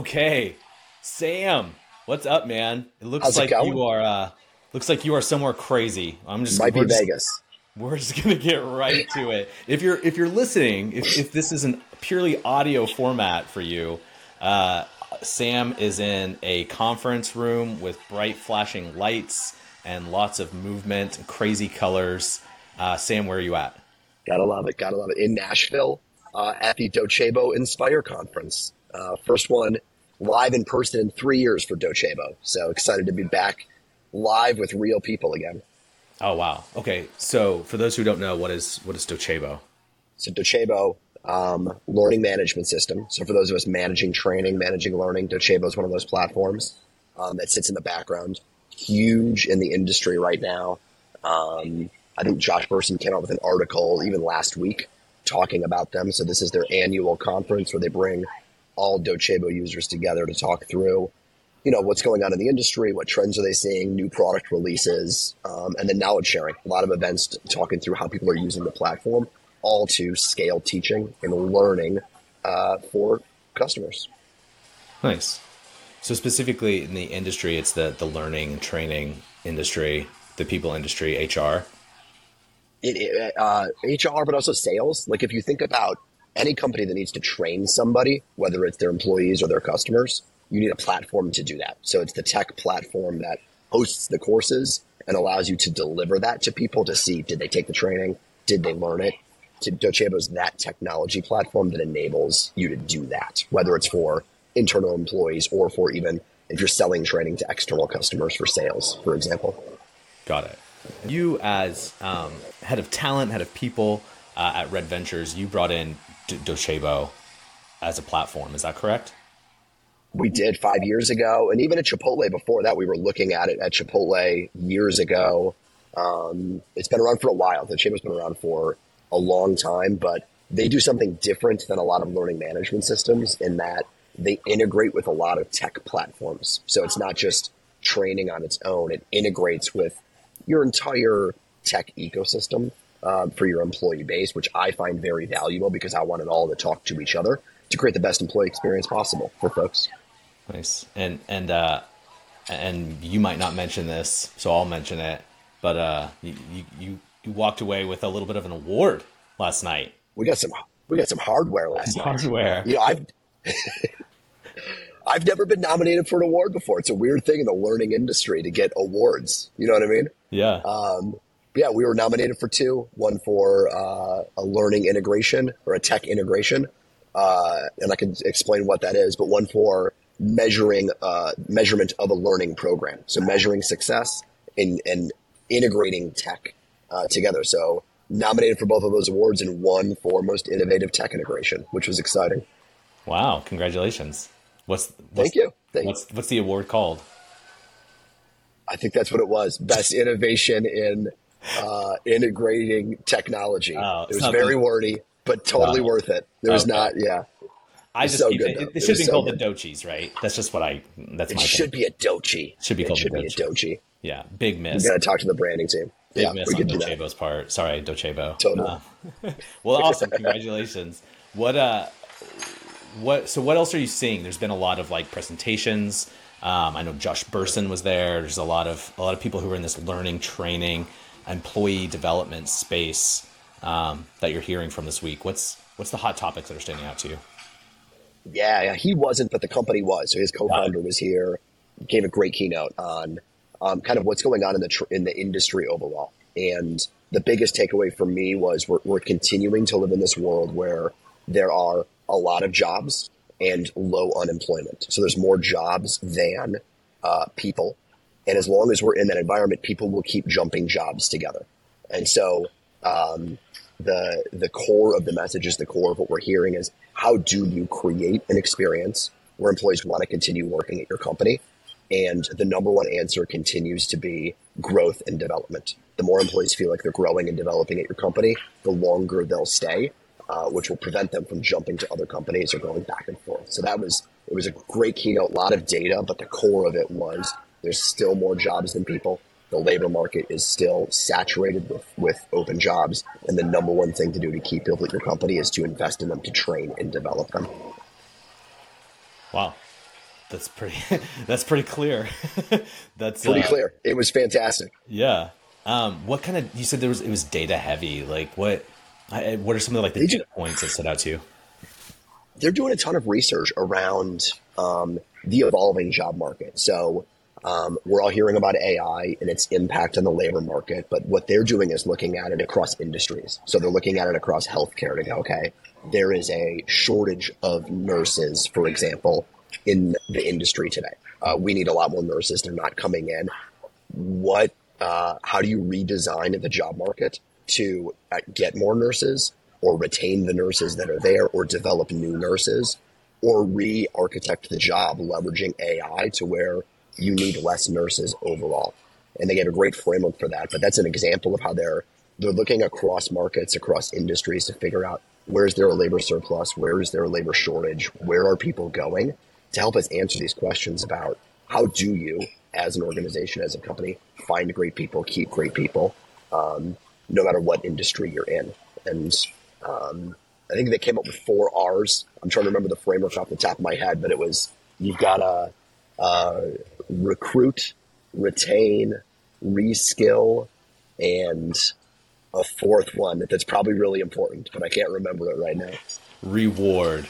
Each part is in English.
Okay, Sam, what's up, man? It looks How's like it you are. Uh, looks like you are somewhere crazy. I'm just might be just, Vegas. We're just gonna get right to it. If you're if you're listening, if, if this is a purely audio format for you, uh, Sam is in a conference room with bright flashing lights and lots of movement, crazy colors. Uh, Sam, where are you at? Gotta love it. Gotta love it. In Nashville uh, at the Docebo Inspire Conference. Uh, first one live in person in three years for Docebo. So excited to be back live with real people again. Oh wow. Okay. So for those who don't know, what is what is Docebo? So Docebo, um, learning management system. So for those of us managing training, managing learning, Docebo is one of those platforms um, that sits in the background. Huge in the industry right now. Um, I think Josh Bersin came out with an article even last week talking about them. So this is their annual conference where they bring all Docebo users together to talk through, you know, what's going on in the industry, what trends are they seeing, new product releases, um, and then knowledge sharing. A lot of events talking through how people are using the platform, all to scale teaching and learning uh, for customers. Nice. So specifically in the industry, it's the the learning training industry, the people industry, HR it, uh, HR, but also sales. Like if you think about any company that needs to train somebody, whether it's their employees or their customers, you need a platform to do that. So it's the tech platform that hosts the courses and allows you to deliver that to people to see did they take the training, did they learn it. Docebo is that technology platform that enables you to do that, whether it's for internal employees or for even if you're selling training to external customers for sales, for example. Got it. You, as um, head of talent, head of people uh, at Red Ventures, you brought in D- Docebo as a platform. Is that correct? We did five years ago, and even at Chipotle before that, we were looking at it at Chipotle years ago. Um, it's been around for a while. Docebo's been around for a long time, but they do something different than a lot of learning management systems in that they integrate with a lot of tech platforms. So it's not just training on its own; it integrates with your entire tech ecosystem uh, for your employee base, which I find very valuable because I want it all to talk to each other to create the best employee experience possible for folks. Nice. And and uh, and you might not mention this, so I'll mention it. But uh, you, you you walked away with a little bit of an award last night. We got some we got some hardware last night. Hardware. You know, I've I've never been nominated for an award before. It's a weird thing in the learning industry to get awards. You know what I mean? Yeah. Um, yeah, we were nominated for two. One for uh, a learning integration or a tech integration, uh, and I can explain what that is. But one for measuring uh, measurement of a learning program, so measuring success in and integrating tech uh, together. So nominated for both of those awards, and one for most innovative tech integration, which was exciting. Wow! Congratulations. What's, what's thank you. Thank what's what's the award called? I think that's what it was. Best innovation in uh, integrating technology. Oh, it was very wordy, but totally worth it. There was okay. not, yeah. I just so good, it, it, it should be so called good. the Dochis, right? That's just what I. That's it my. should thing. be a Dochi. Should be called it should a be a Dochi. Yeah, big miss. We got to talk to the branding team. Big yeah, miss on Docebo's part. Sorry, Docebo. Totally. Uh, well, awesome. Congratulations. What uh, what? So what else are you seeing? There's been a lot of like presentations. Um, I know Josh Bersin was there. There's a lot of a lot of people who are in this learning, training, employee development space um, that you're hearing from this week. What's what's the hot topics that are standing out to you? Yeah, yeah he wasn't, but the company was. So his co-founder was here, gave a great keynote on um, kind of what's going on in the tr- in the industry overall. And the biggest takeaway for me was we're, we're continuing to live in this world where there are a lot of jobs and low unemployment. So there's more jobs than uh, people. And as long as we're in that environment, people will keep jumping jobs together. And so um, the the core of the message is the core of what we're hearing is how do you create an experience where employees want to continue working at your company? And the number one answer continues to be growth and development. The more employees feel like they're growing and developing at your company, the longer they'll stay uh, which will prevent them from jumping to other companies or going back and forth. So that was it was a great keynote, a lot of data, but the core of it was there's still more jobs than people. The labor market is still saturated with, with open jobs, and the number one thing to do to keep people at your company is to invest in them to train and develop them. Wow. That's pretty. That's pretty clear. that's pretty uh, clear. It was fantastic. Yeah. Um, what kind of? You said there was. It was data heavy. Like what? I, what are some of like the data points that stood out to you? They're doing a ton of research around um, the evolving job market. So um, we're all hearing about AI and its impact on the labor market, but what they're doing is looking at it across industries. So they're looking at it across healthcare to go, okay, there is a shortage of nurses, for example, in the industry today. Uh, we need a lot more nurses. They're not coming in. What? Uh, how do you redesign the job market to uh, get more nurses, or retain the nurses that are there, or develop new nurses, or re-architect the job leveraging AI to where you need less nurses overall? And they gave a great framework for that. But that's an example of how they're they're looking across markets, across industries to figure out where's there a labor surplus, where is there a labor shortage, where are people going, to help us answer these questions about how do you, as an organization, as a company, find great people, keep great people, um, no matter what industry you're in. And um, I think they came up with four R's. I'm trying to remember the framework off the top of my head, but it was you've got to uh, recruit, retain, reskill, and a fourth one that's probably really important, but I can't remember it right now. Reward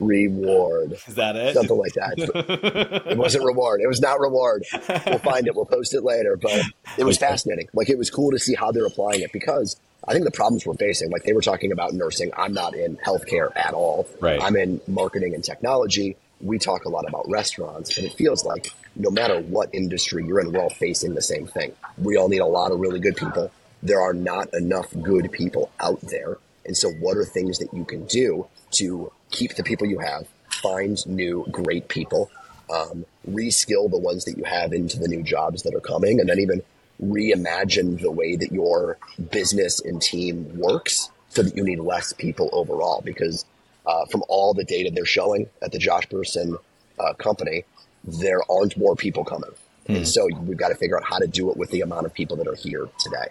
reward. Is that it? Something like that. it wasn't reward. It was not reward. We'll find it. We'll post it later. But it was fascinating. Like it was cool to see how they're applying it because I think the problems we're facing, like they were talking about nursing. I'm not in healthcare at all. Right. I'm in marketing and technology. We talk a lot about restaurants, but it feels like no matter what industry you're in, we're all facing the same thing. We all need a lot of really good people. There are not enough good people out there. And so, what are things that you can do to keep the people you have, find new great people, um, reskill the ones that you have into the new jobs that are coming, and then even reimagine the way that your business and team works so that you need less people overall. Because uh, from all the data they're showing at the Josh Bersin uh, company, there aren't more people coming. Hmm. And so we've got to figure out how to do it with the amount of people that are here today.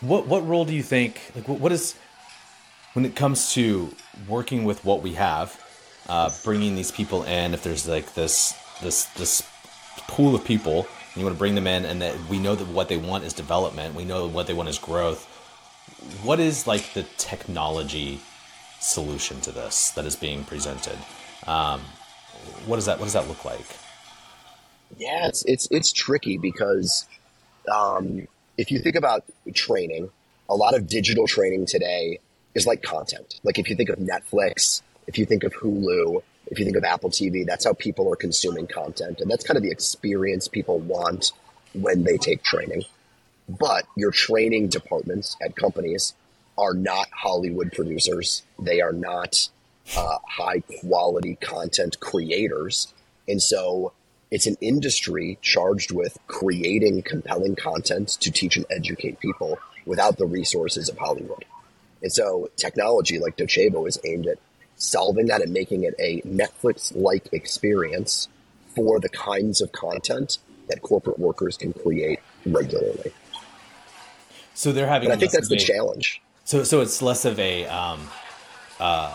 What what role do you think? Like, what is when it comes to working with what we have, uh, bringing these people in, if there's like this this this pool of people, you want to bring them in, and that we know that what they want is development, we know what they want is growth. What is like the technology solution to this that is being presented? Um, what does that what does that look like? Yeah, it's it's it's tricky because um, if you think about training, a lot of digital training today is like content. Like if you think of Netflix, if you think of Hulu, if you think of Apple TV, that's how people are consuming content. And that's kind of the experience people want when they take training. But your training departments at companies are not Hollywood producers. They are not uh, high quality content creators. And so it's an industry charged with creating compelling content to teach and educate people without the resources of Hollywood. And so technology like Docebo is aimed at solving that and making it a Netflix like experience for the kinds of content that corporate workers can create regularly. So they're having. I think that's the challenge. So, so it's less of a um, uh,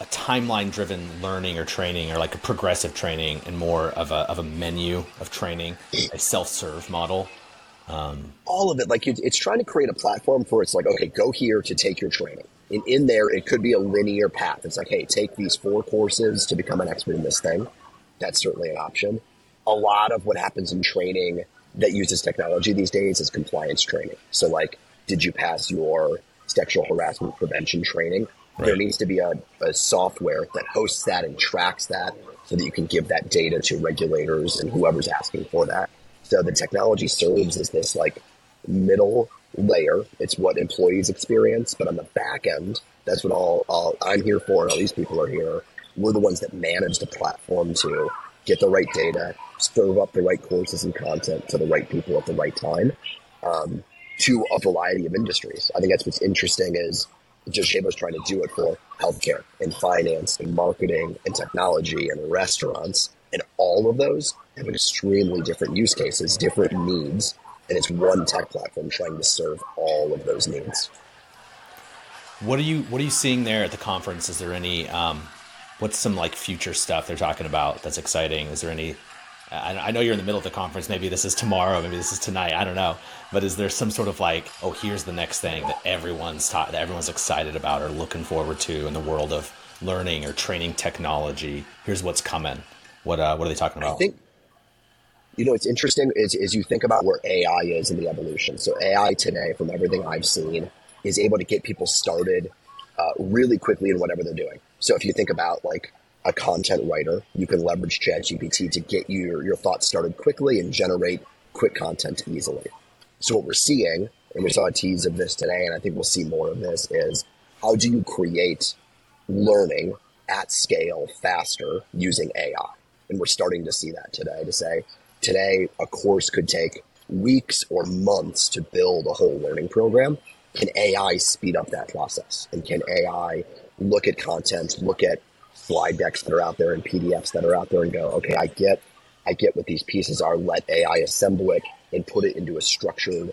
a timeline driven learning or training, or like a progressive training, and more of a of a menu of training, a self serve model. Um, All of it, like it's trying to create a platform for it's like, okay, go here to take your training. And in there, it could be a linear path. It's like, hey, take these four courses to become an expert in this thing. That's certainly an option. A lot of what happens in training that uses technology these days is compliance training. So, like, did you pass your sexual harassment prevention training? Right. There needs to be a, a software that hosts that and tracks that so that you can give that data to regulators and whoever's asking for that. So the technology serves as this like middle layer. It's what employees experience, but on the back end, that's what all, all I'm here for, and all these people are here. We're the ones that manage the platform to get the right data, serve up the right courses and content to the right people at the right time, um, to a variety of industries. I think that's what's interesting is Docebo's trying to do it for healthcare and finance and marketing and technology and restaurants. And all of those have extremely different use cases, different needs, and it's one tech platform trying to serve all of those needs. What are you What are you seeing there at the conference? Is there any um, what's some like future stuff they're talking about that's exciting? Is there any? I, I know you're in the middle of the conference. Maybe this is tomorrow. Maybe this is tonight. I don't know. But is there some sort of like, oh, here's the next thing that everyone's taught, that everyone's excited about or looking forward to in the world of learning or training technology? Here's what's coming. What uh, what are they talking about? I think you know, it's interesting is, is you think about where AI is in the evolution. So AI today, from everything I've seen, is able to get people started uh, really quickly in whatever they're doing. So if you think about like a content writer, you can leverage ChatGPT to get your, your thoughts started quickly and generate quick content easily. So what we're seeing, and we saw a tease of this today, and I think we'll see more of this, is how do you create learning at scale faster using AI? And we're starting to see that today to say, Today, a course could take weeks or months to build a whole learning program. Can AI speed up that process? And can AI look at content, look at slide decks that are out there and PDFs that are out there and go, okay, I get, I get what these pieces are. Let AI assemble it and put it into a structured,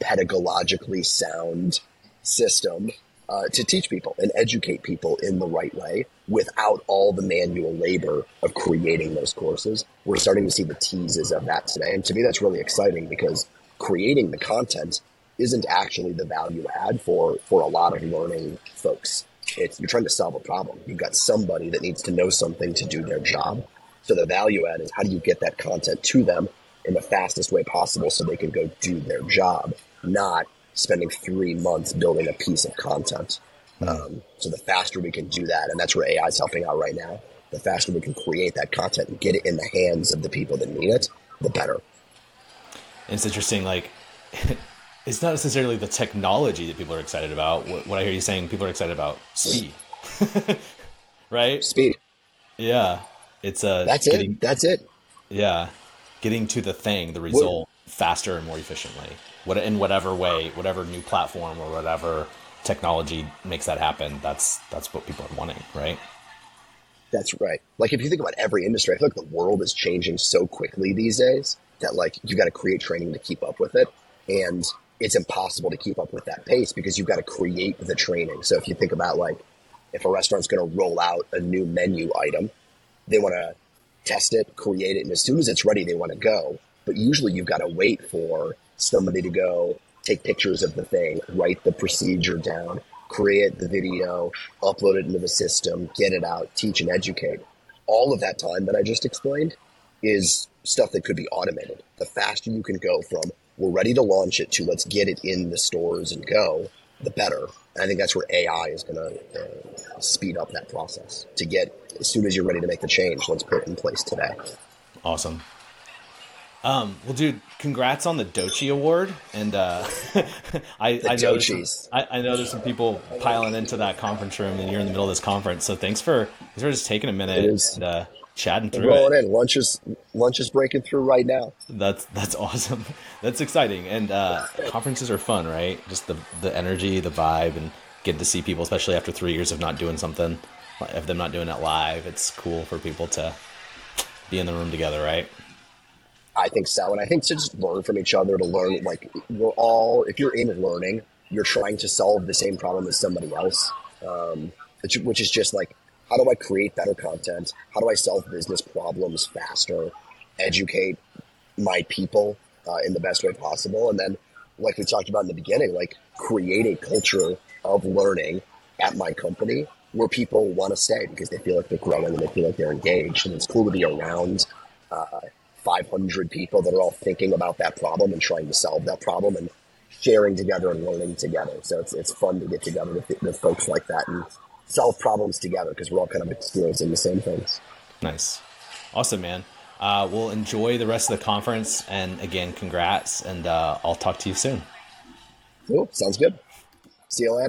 pedagogically sound system uh, to teach people and educate people in the right way without all the manual labor of creating those courses. We're starting to see the teases of that today. And to me, that's really exciting because creating the content isn't actually the value add for, for a lot of learning folks. It's, you're trying to solve a problem. You've got somebody that needs to know something to do their job. So the value add is how do you get that content to them in the fastest way possible so they can go do their job, not spending three months building a piece of content. Um, so the faster we can do that, and that's where AI is helping out right now. The faster we can create that content and get it in the hands of the people that need it, the better. It's interesting, like it's not necessarily the technology that people are excited about. What, what I hear you saying, people are excited about speed, right? Speed. Yeah, it's uh, that's getting, it. That's it. Yeah, getting to the thing, the result, faster and more efficiently what in whatever way, whatever new platform or whatever technology makes that happen, that's that's what people are wanting, right? That's right. Like if you think about every industry, I feel like the world is changing so quickly these days that like you got to create training to keep up with it, and it's impossible to keep up with that pace because you've got to create the training. So if you think about like if a restaurant's going to roll out a new menu item, they want to test it, create it, and as soon as it's ready, they want to go. But usually you've got to wait for somebody to go take pictures of the thing, write the procedure down, create the video, upload it into the system, get it out, teach and educate. All of that time that I just explained is stuff that could be automated. The faster you can go from we're ready to launch it to let's get it in the stores and go, the better. And I think that's where AI is going to uh, speed up that process to get as soon as you're ready to make the change, let's put it in place today. Awesome. Um, well, dude, congrats on the Dochi Award, and uh, I, I know some, I, I, know there's some people piling into that conference room, and you're in the middle of this conference. So thanks for thanks for just taking a minute and uh, chatting through rolling it. in. Lunch is lunch is breaking through right now. That's that's awesome. That's exciting, and uh, conferences are fun, right? Just the the energy, the vibe, and getting to see people, especially after three years of not doing something, of them not doing it live. It's cool for people to be in the room together, right? I think so. And I think to just learn from each other, to learn, like, we're all, if you're in learning, you're trying to solve the same problem as somebody else, um, which, which is just like, how do I create better content? How do I solve business problems faster? Educate my people uh, in the best way possible. And then, like we talked about in the beginning, like create a culture of learning at my company where people want to stay because they feel like they're growing and they feel like they're engaged. And it's cool to be around uh, 500 people that are all thinking about that problem and trying to solve that problem and sharing together and learning together. So it's, it's fun to get together with, with folks like that and solve problems together because we're all kind of experiencing the same things. Nice. Awesome, man. Uh, we'll enjoy the rest of the conference. And again, congrats. And uh, I'll talk to you soon. Cool. Sounds good. See you later.